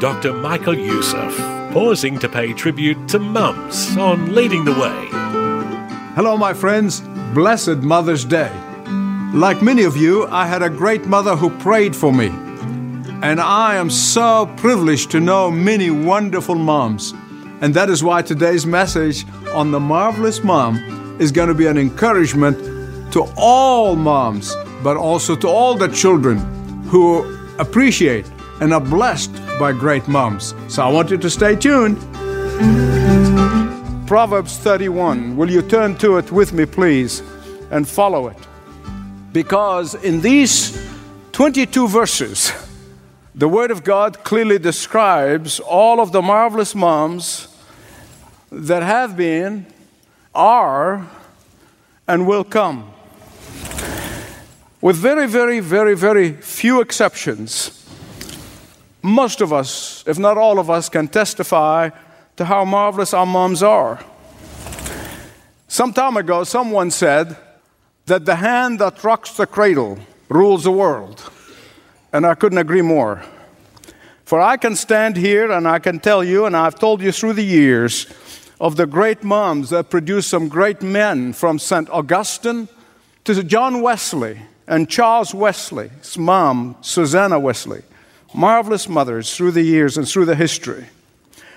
Dr. Michael Youssef, pausing to pay tribute to mums on Leading the Way. Hello, my friends. Blessed Mother's Day. Like many of you, I had a great mother who prayed for me. And I am so privileged to know many wonderful moms. And that is why today's message on the marvelous mom is going to be an encouragement to all moms, but also to all the children who appreciate and are blessed by great moms. So I want you to stay tuned. Proverbs 31. Will you turn to it with me, please, and follow it? Because in these 22 verses, the Word of God clearly describes all of the marvelous moms that have been, are, and will come. With very, very, very, very few exceptions, most of us, if not all of us, can testify to how marvelous our moms are. Some time ago, someone said that the hand that rocks the cradle rules the world. And I couldn't agree more. For I can stand here and I can tell you, and I've told you through the years, of the great moms that produced some great men from St. Augustine to John Wesley and Charles Wesley's mom, Susanna Wesley. Marvelous mothers through the years and through the history.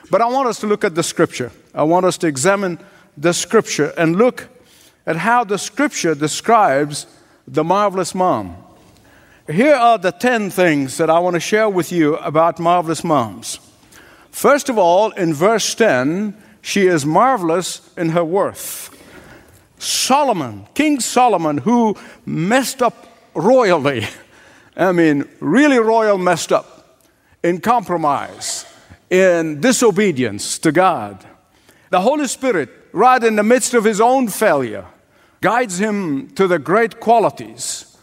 But I want us to look at the scripture. I want us to examine the scripture and look at how the scripture describes the marvelous mom. Here are the 10 things that I want to share with you about marvelous moms. First of all, in verse 10, she is marvelous in her worth. Solomon, King Solomon, who messed up royally, I mean, really royal messed up in compromise, in disobedience to God. The Holy Spirit, right in the midst of his own failure, guides him to the great qualities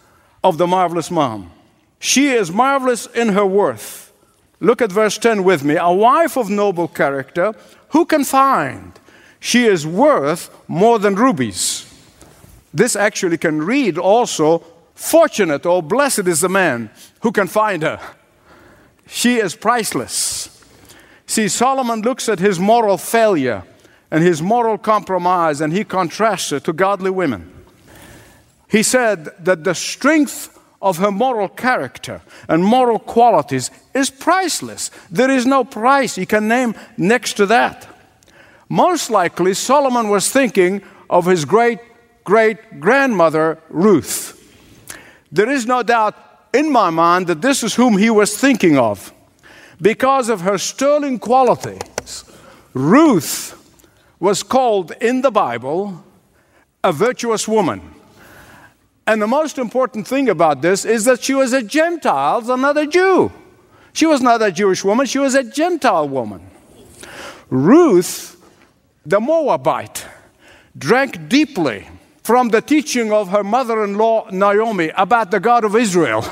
of the marvelous mom. She is marvelous in her worth. Look at verse 10 with me. A wife of noble character, who can find? She is worth more than rubies. This actually can read also Fortunate or blessed is the man who can find her. She is priceless. See, Solomon looks at his moral failure and his moral compromise and he contrasts it to godly women. He said that the strength of her moral character and moral qualities is priceless. There is no price he can name next to that. Most likely, Solomon was thinking of his great great grandmother, Ruth. There is no doubt in my mind that this is whom he was thinking of. Because of her sterling qualities, Ruth was called in the Bible a virtuous woman. And the most important thing about this is that she was a Gentile, not a Jew. She was not a Jewish woman, she was a Gentile woman. Ruth, the Moabite, drank deeply from the teaching of her mother in law, Naomi, about the God of Israel.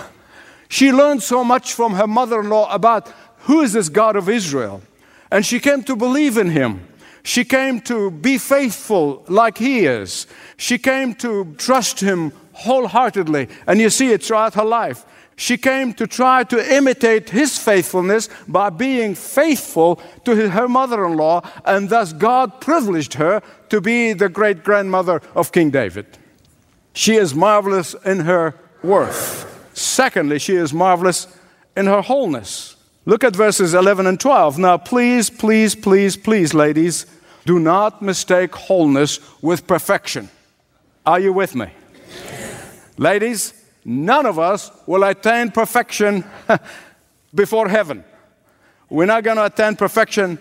She learned so much from her mother in law about who is this God of Israel. And she came to believe in him. She came to be faithful like he is. She came to trust him wholeheartedly. And you see it throughout her life. She came to try to imitate his faithfulness by being faithful to his, her mother in law, and thus God privileged her to be the great grandmother of King David. She is marvelous in her worth. Secondly, she is marvelous in her wholeness. Look at verses 11 and 12. Now, please, please, please, please, ladies, do not mistake wholeness with perfection. Are you with me? Ladies, none of us will attain perfection before heaven. We're not going to attain perfection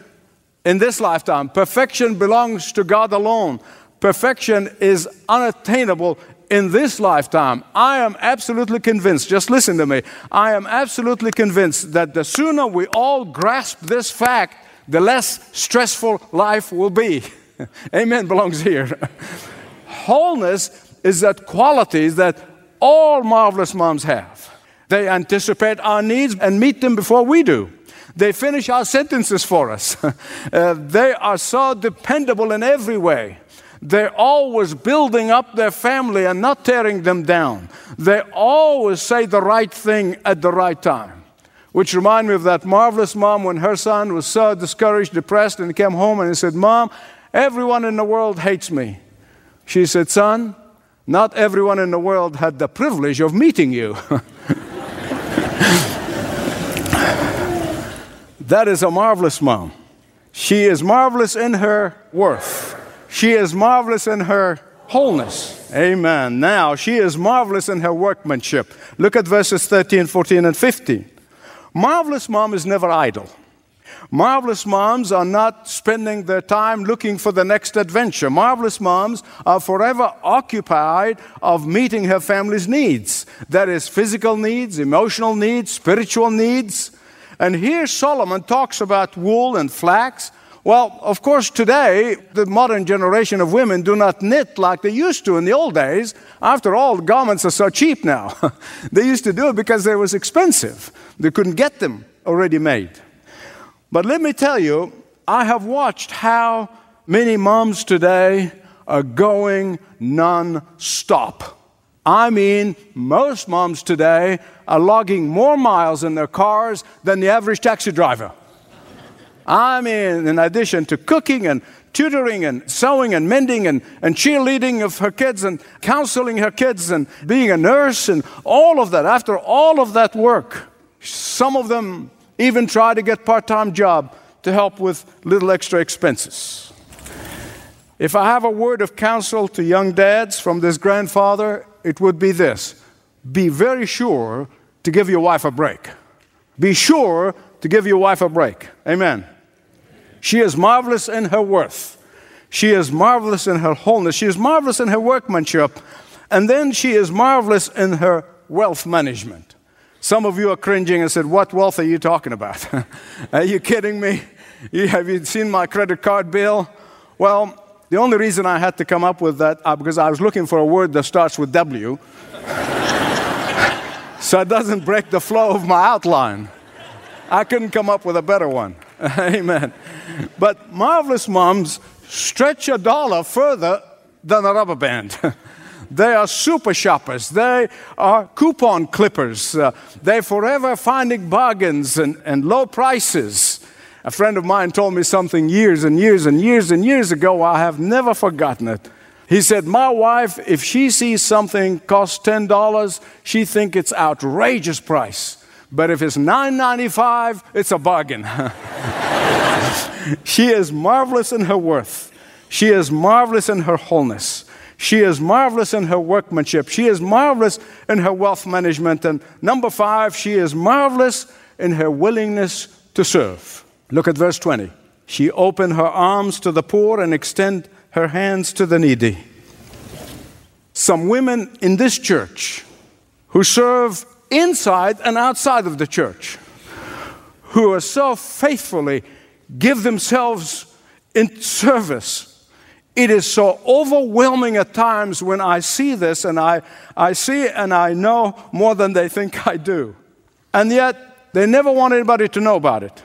in this lifetime. Perfection belongs to God alone. Perfection is unattainable in this lifetime, I am absolutely convinced, just listen to me, I am absolutely convinced that the sooner we all grasp this fact, the less stressful life will be. Amen belongs here. Wholeness is that quality that all marvelous moms have. They anticipate our needs and meet them before we do. They finish our sentences for us. uh, they are so dependable in every way. They're always building up their family and not tearing them down. They always say the right thing at the right time. Which remind me of that marvelous mom when her son was so discouraged, depressed, and he came home and he said, Mom, everyone in the world hates me. She said, Son, not everyone in the world had the privilege of meeting you. that is a marvelous mom. She is marvelous in her worth. She is marvelous in her wholeness. Amen. Now, she is marvelous in her workmanship. Look at verses 13, 14, and 15. Marvelous mom is never idle. Marvelous moms are not spending their time looking for the next adventure. Marvelous moms are forever occupied of meeting her family's needs. That is physical needs, emotional needs, spiritual needs. And here Solomon talks about wool and flax well, of course, today, the modern generation of women do not knit like they used to in the old days. After all, garments are so cheap now. they used to do it because they was expensive. They couldn't get them already made. But let me tell you, I have watched how many moms today are going non-stop. I mean, most moms today are logging more miles in their cars than the average taxi driver. I mean, in addition to cooking and tutoring and sewing and mending and, and cheerleading of her kids and counseling her kids and being a nurse and all of that, after all of that work, some of them even try to get part-time job to help with little extra expenses. If I have a word of counsel to young dads from this grandfather, it would be this. Be very sure to give your wife a break. Be sure to give your wife a break. Amen. She is marvelous in her worth. She is marvelous in her wholeness. She is marvelous in her workmanship. And then she is marvelous in her wealth management. Some of you are cringing and said, What wealth are you talking about? are you kidding me? Have you seen my credit card bill? Well, the only reason I had to come up with that uh, because I was looking for a word that starts with W. so it doesn't break the flow of my outline. I couldn't come up with a better one. Amen. But marvelous moms stretch a dollar further than a rubber band. They are super shoppers. They are coupon clippers. Uh, they're forever finding bargains and, and low prices. A friend of mine told me something years and years and years and years ago. I have never forgotten it. He said, My wife, if she sees something cost $10, she thinks it's outrageous price. But if it's $9.95, it's a bargain. she is marvelous in her worth. She is marvelous in her wholeness. She is marvelous in her workmanship. She is marvelous in her wealth management. And number five, she is marvelous in her willingness to serve. Look at verse 20. She opened her arms to the poor and extend her hands to the needy. Some women in this church who serve inside and outside of the church who are so faithfully give themselves in service. It is so overwhelming at times when I see this and I, I see and I know more than they think I do. And yet, they never want anybody to know about it.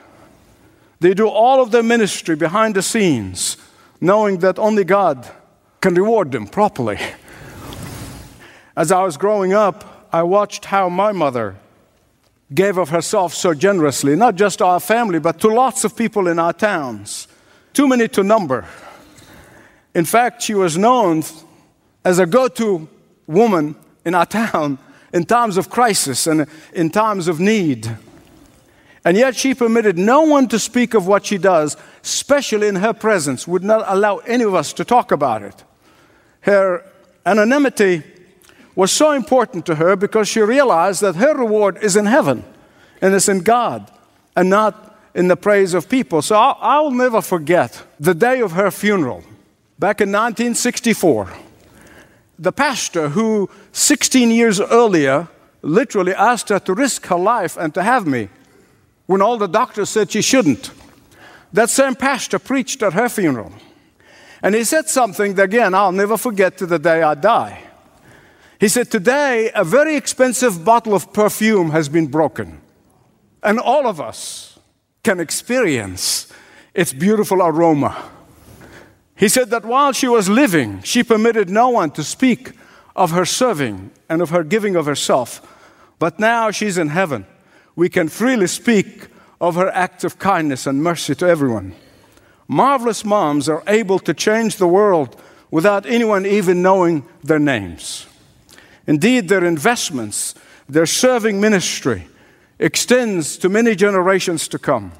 They do all of their ministry behind the scenes, knowing that only God can reward them properly. As I was growing up, I watched how my mother gave of herself so generously, not just to our family, but to lots of people in our towns. Too many to number. In fact, she was known as a go to woman in our town in times of crisis and in times of need. And yet she permitted no one to speak of what she does, especially in her presence, would not allow any of us to talk about it. Her anonymity was so important to her because she realized that her reward is in heaven and it's in God and not in the praise of people. So I'll, I'll never forget the day of her funeral back in 1964. the pastor who 16 years earlier literally asked her to risk her life and to have me when all the doctors said she shouldn't. That same pastor preached at her funeral. And he said something that, again, I'll never forget to the day I die. He said, Today, a very expensive bottle of perfume has been broken. And all of us can experience its beautiful aroma. He said that while she was living, she permitted no one to speak of her serving and of her giving of herself. But now she's in heaven. We can freely speak of her acts of kindness and mercy to everyone. Marvelous moms are able to change the world without anyone even knowing their names. Indeed, their investments, their serving ministry, extends to many generations to come.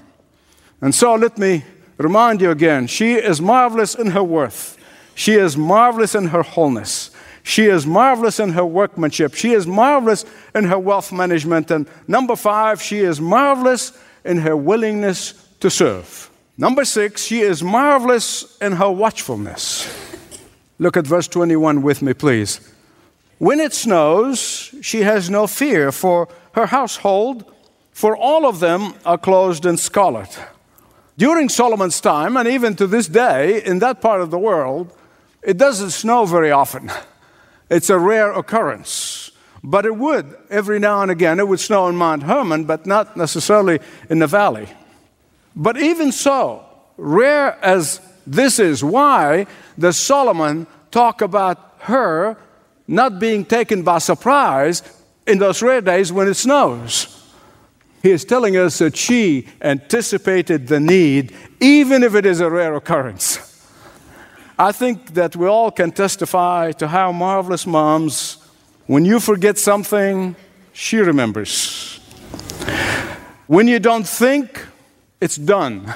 And so let me remind you again she is marvelous in her worth, she is marvelous in her wholeness. She is marvelous in her workmanship. She is marvelous in her wealth management. And number five, she is marvelous in her willingness to serve. Number six, she is marvelous in her watchfulness. Look at verse 21 with me, please. When it snows, she has no fear for her household, for all of them are clothed in scarlet. During Solomon's time, and even to this day, in that part of the world, it doesn't snow very often. It's a rare occurrence. But it would, every now and again, it would snow in Mount Hermon, but not necessarily in the valley. But even so, rare as this is, why does Solomon talk about her not being taken by surprise in those rare days when it snows? He is telling us that she anticipated the need, even if it is a rare occurrence. I think that we all can testify to how marvelous moms, when you forget something, she remembers. When you don't think, it's done.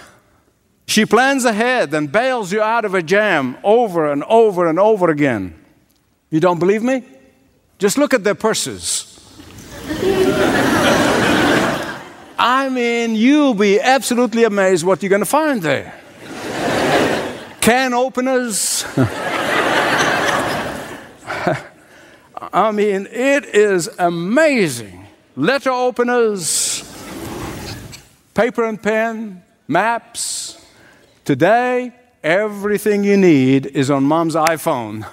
She plans ahead and bails you out of a jam over and over and over again. You don't believe me? Just look at their purses. I mean, you'll be absolutely amazed what you're going to find there. Can openers. I mean, it is amazing. Letter openers, paper and pen, maps. Today, everything you need is on mom's iPhone.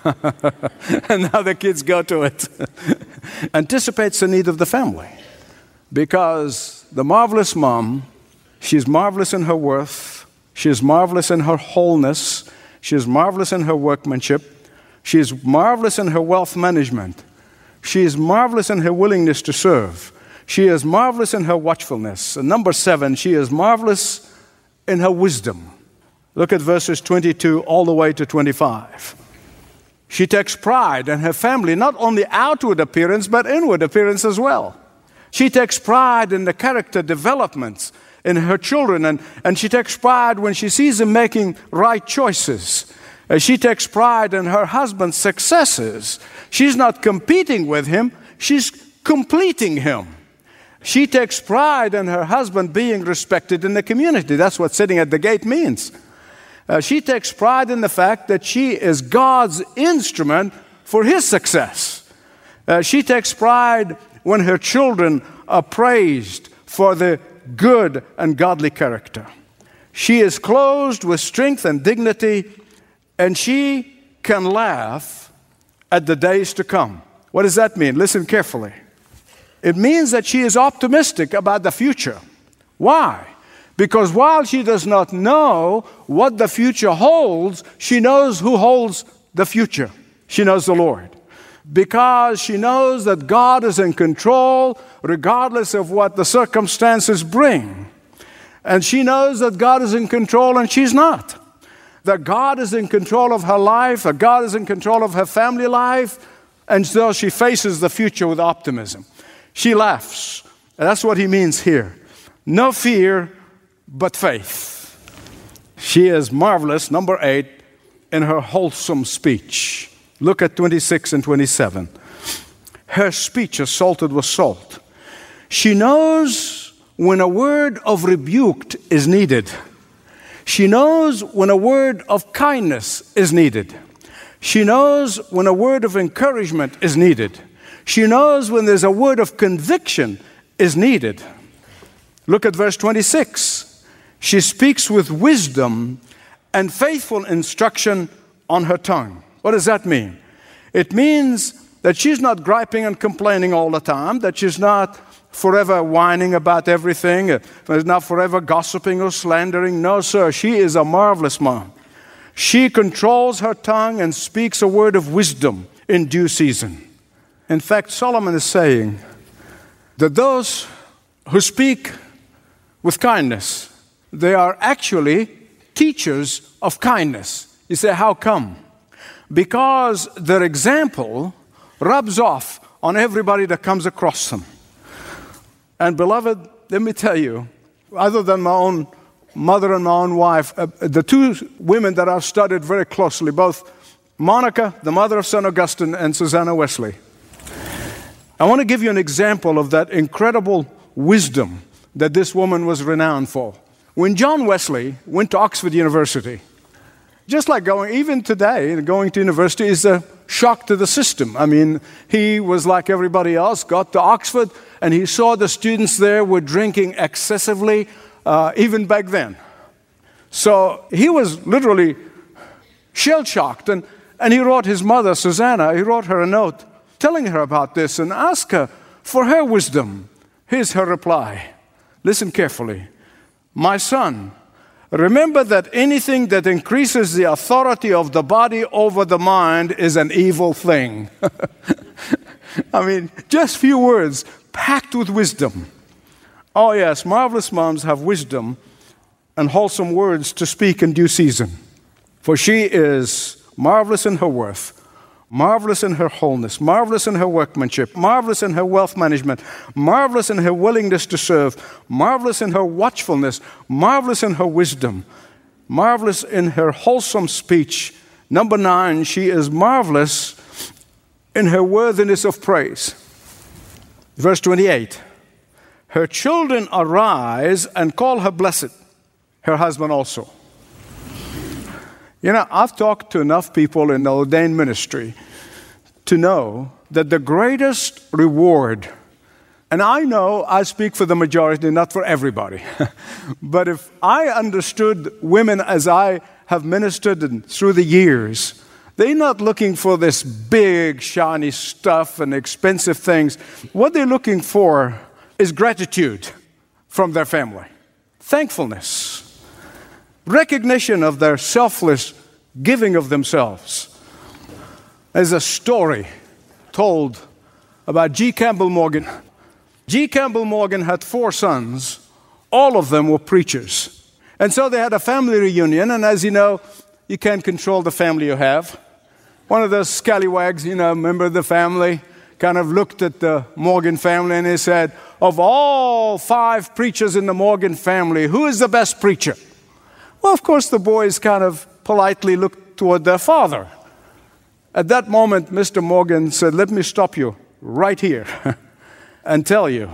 and now the kids go to it. Anticipates the need of the family because the marvelous mom, she's marvelous in her worth, she is marvelous in her wholeness, she is marvelous in her workmanship, she is marvelous in her wealth management, she is marvelous in her willingness to serve, she is marvelous in her watchfulness. And number seven, she is marvelous in her wisdom. Look at verses 22 all the way to 25. She takes pride in her family, not only outward appearance, but inward appearance as well. She takes pride in the character developments in her children, and, and she takes pride when she sees them making right choices. Uh, she takes pride in her husband's successes. She's not competing with him, she's completing him. She takes pride in her husband being respected in the community. That's what sitting at the gate means. Uh, she takes pride in the fact that she is God's instrument for his success. Uh, she takes pride when her children are praised for the good and godly character. She is clothed with strength and dignity, and she can laugh at the days to come. What does that mean? Listen carefully. It means that she is optimistic about the future. Why? Because while she does not know what the future holds, she knows who holds the future. She knows the Lord because she knows that God is in control regardless of what the circumstances bring. And she knows that God is in control and she's not. That God is in control of her life, that God is in control of her family life, and so she faces the future with optimism. She laughs. And that's what he means here. No fear, but faith. She is marvelous, number eight, in her wholesome speech. Look at 26 and 27. Her speech is salted with salt. She knows when a word of rebuke is needed. She knows when a word of kindness is needed. She knows when a word of encouragement is needed. She knows when there's a word of conviction is needed. Look at verse 26. She speaks with wisdom and faithful instruction on her tongue. What does that mean? It means that she's not griping and complaining all the time, that she's not forever whining about everything, she's not forever gossiping or slandering. No, sir, she is a marvelous mom. She controls her tongue and speaks a word of wisdom in due season. In fact, Solomon is saying that those who speak with kindness, they are actually teachers of kindness. You say, how come? Because their example rubs off on everybody that comes across them. And, beloved, let me tell you, other than my own mother and my own wife, uh, the two women that I've studied very closely, both Monica, the mother of St. Augustine, and Susanna Wesley. I want to give you an example of that incredible wisdom that this woman was renowned for. When John Wesley went to Oxford University, just like going, even today, going to university is a shock to the system. I mean, he was like everybody else, got to Oxford, and he saw the students there were drinking excessively, uh, even back then. So he was literally shell shocked, and, and he wrote his mother, Susanna, he wrote her a note telling her about this and asked her for her wisdom. Here's her reply. Listen carefully. My son, remember that anything that increases the authority of the body over the mind is an evil thing. I mean, just few words packed with wisdom. Oh, yes, marvelous moms have wisdom and wholesome words to speak in due season. For she is marvelous in her worth marvelous in her wholeness, marvelous in her workmanship, marvelous in her wealth management, marvelous in her willingness to serve, marvelous in her watchfulness, marvelous in her wisdom, marvelous in her wholesome speech. Number nine, she is marvelous in her worthiness of praise. Verse 28 Her children arise and call her blessed, her husband also. You know, I've talked to enough people in the ordained ministry to know that the greatest reward, and I know I speak for the majority, not for everybody, but if I understood women as I have ministered through the years, they're not looking for this big, shiny stuff and expensive things. What they're looking for is gratitude from their family, thankfulness recognition of their selfless giving of themselves. There's a story told about G. Campbell Morgan. G. Campbell Morgan had four sons, all of them were preachers. And so they had a family reunion, and as you know, you can't control the family you have. One of those scallywags, you know, member of the family, kind of looked at the Morgan family and he said, Of all five preachers in the Morgan family, who is the best preacher? Well, of course, the boys kind of politely looked toward their father. At that moment, Mr. Morgan said, Let me stop you right here and tell you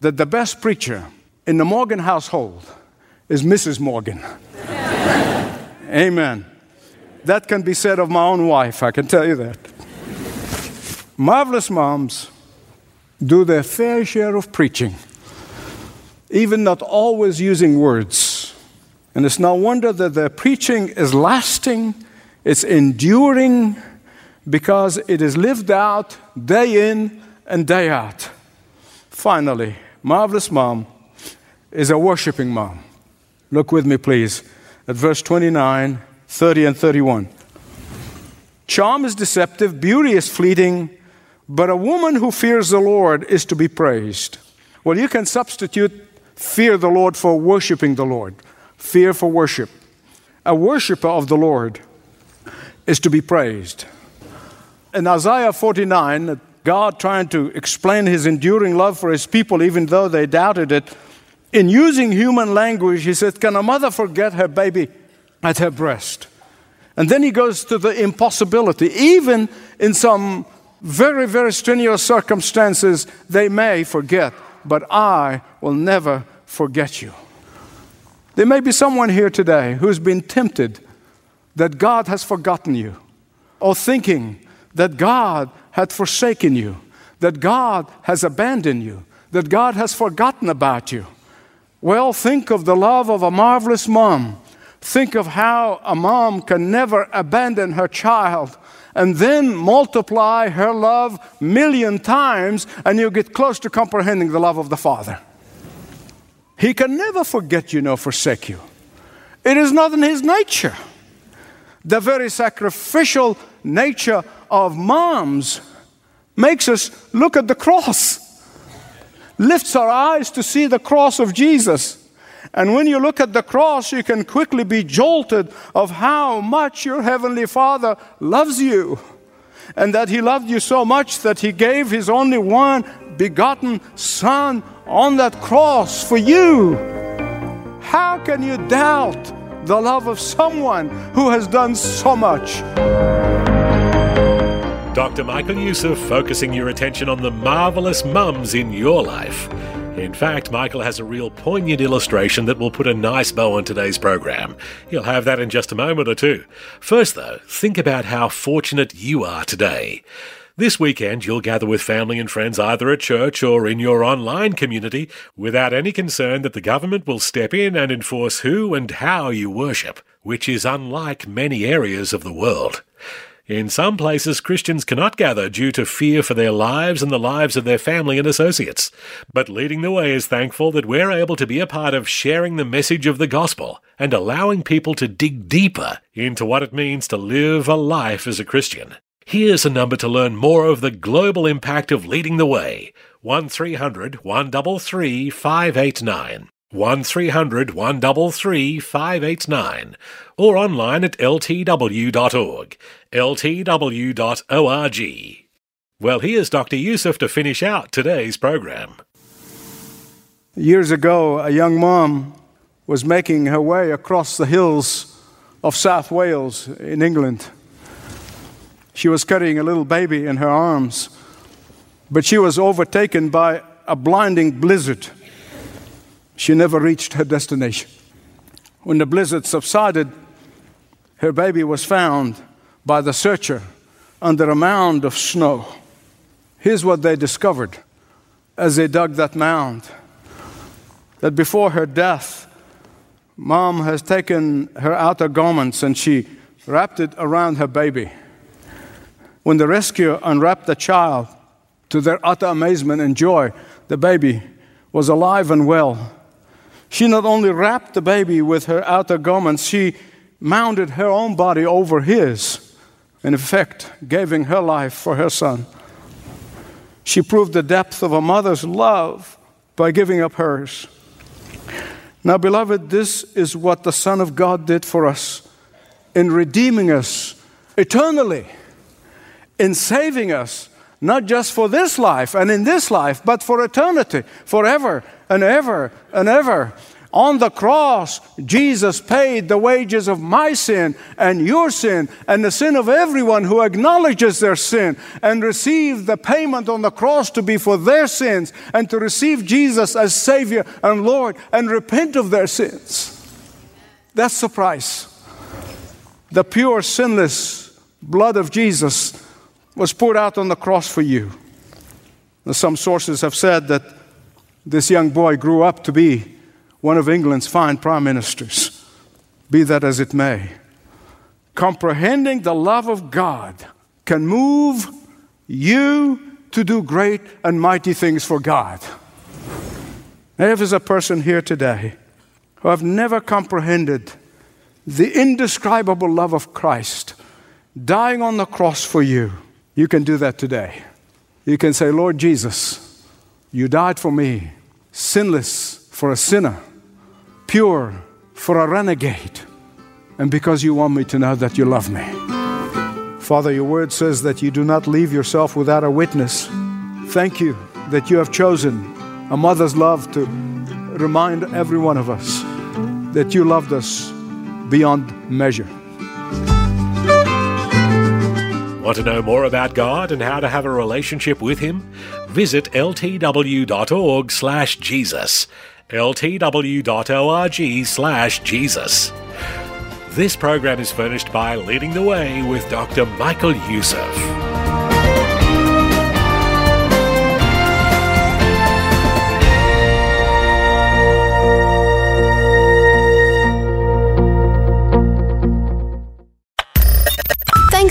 that the best preacher in the Morgan household is Mrs. Morgan. Amen. That can be said of my own wife, I can tell you that. Marvelous moms do their fair share of preaching, even not always using words and it's no wonder that their preaching is lasting, it's enduring, because it is lived out day in and day out. Finally, Marvelous Mom is a worshiping mom. Look with me, please, at verse 29, 30, and 31. Charm is deceptive, beauty is fleeting, but a woman who fears the Lord is to be praised. Well, you can substitute fear the Lord for worshiping the Lord fear for worship. A worshiper of the Lord is to be praised. In Isaiah 49, God trying to explain his enduring love for his people, even though they doubted it, in using human language, he said, Can a mother forget her baby at her breast? And then he goes to the impossibility. Even in some very, very strenuous circumstances, they may forget, but I will never forget you. There may be someone here today who's been tempted that God has forgotten you. or thinking that God had forsaken you, that God has abandoned you, that God has forgotten about you. Well, think of the love of a marvelous mom. Think of how a mom can never abandon her child and then multiply her love million times, and you get close to comprehending the love of the Father. He can never forget you nor forsake you. It is not in his nature. The very sacrificial nature of moms makes us look at the cross, lifts our eyes to see the cross of Jesus. And when you look at the cross, you can quickly be jolted of how much your Heavenly Father loves you. And that He loved you so much that He gave His only one begotten Son on that cross for you. How can you doubt the love of someone who has done so much? Dr. Michael Youssef focusing your attention on the marvelous mums in your life. In fact, Michael has a real poignant illustration that will put a nice bow on today's program. He'll have that in just a moment or two. First, though, think about how fortunate you are today. This weekend, you'll gather with family and friends either at church or in your online community without any concern that the government will step in and enforce who and how you worship, which is unlike many areas of the world. In some places, Christians cannot gather due to fear for their lives and the lives of their family and associates. But Leading the Way is thankful that we're able to be a part of sharing the message of the gospel and allowing people to dig deeper into what it means to live a life as a Christian. Here's a number to learn more of the global impact of leading the way 1300 133 589. 1300 133 589 or online at ltw.org. ltw.org. Well, here's Dr. Youssef to finish out today's program. Years ago, a young mom was making her way across the hills of South Wales in England. She was carrying a little baby in her arms, but she was overtaken by a blinding blizzard. She never reached her destination. When the blizzard subsided, her baby was found by the searcher under a mound of snow. Here's what they discovered as they dug that mound that before her death, mom has taken her outer garments and she wrapped it around her baby. When the rescuer unwrapped the child, to their utter amazement and joy, the baby was alive and well. She not only wrapped the baby with her outer garments, she mounted her own body over his, in effect, giving her life for her son. She proved the depth of a mother's love by giving up hers. Now, beloved, this is what the Son of God did for us in redeeming us eternally in saving us, not just for this life and in this life, but for eternity, forever and ever and ever. On the cross, Jesus paid the wages of my sin and your sin and the sin of everyone who acknowledges their sin and receive the payment on the cross to be for their sins and to receive Jesus as Savior and Lord and repent of their sins. That's the price. The pure, sinless blood of Jesus was poured out on the cross for you. Some sources have said that this young boy grew up to be one of England's fine prime ministers. Be that as it may, comprehending the love of God can move you to do great and mighty things for God. If there's a person here today who have never comprehended the indescribable love of Christ dying on the cross for you, you can do that today. You can say, Lord Jesus, you died for me, sinless for a sinner, pure for a renegade, and because you want me to know that you love me. Father, your word says that you do not leave yourself without a witness. Thank you that you have chosen a mother's love to remind every one of us that you loved us beyond measure. Want to know more about God and how to have a relationship with Him? Visit ltw.org slash Jesus. ltw.org slash Jesus. This program is furnished by Leading the Way with Dr. Michael Youssef.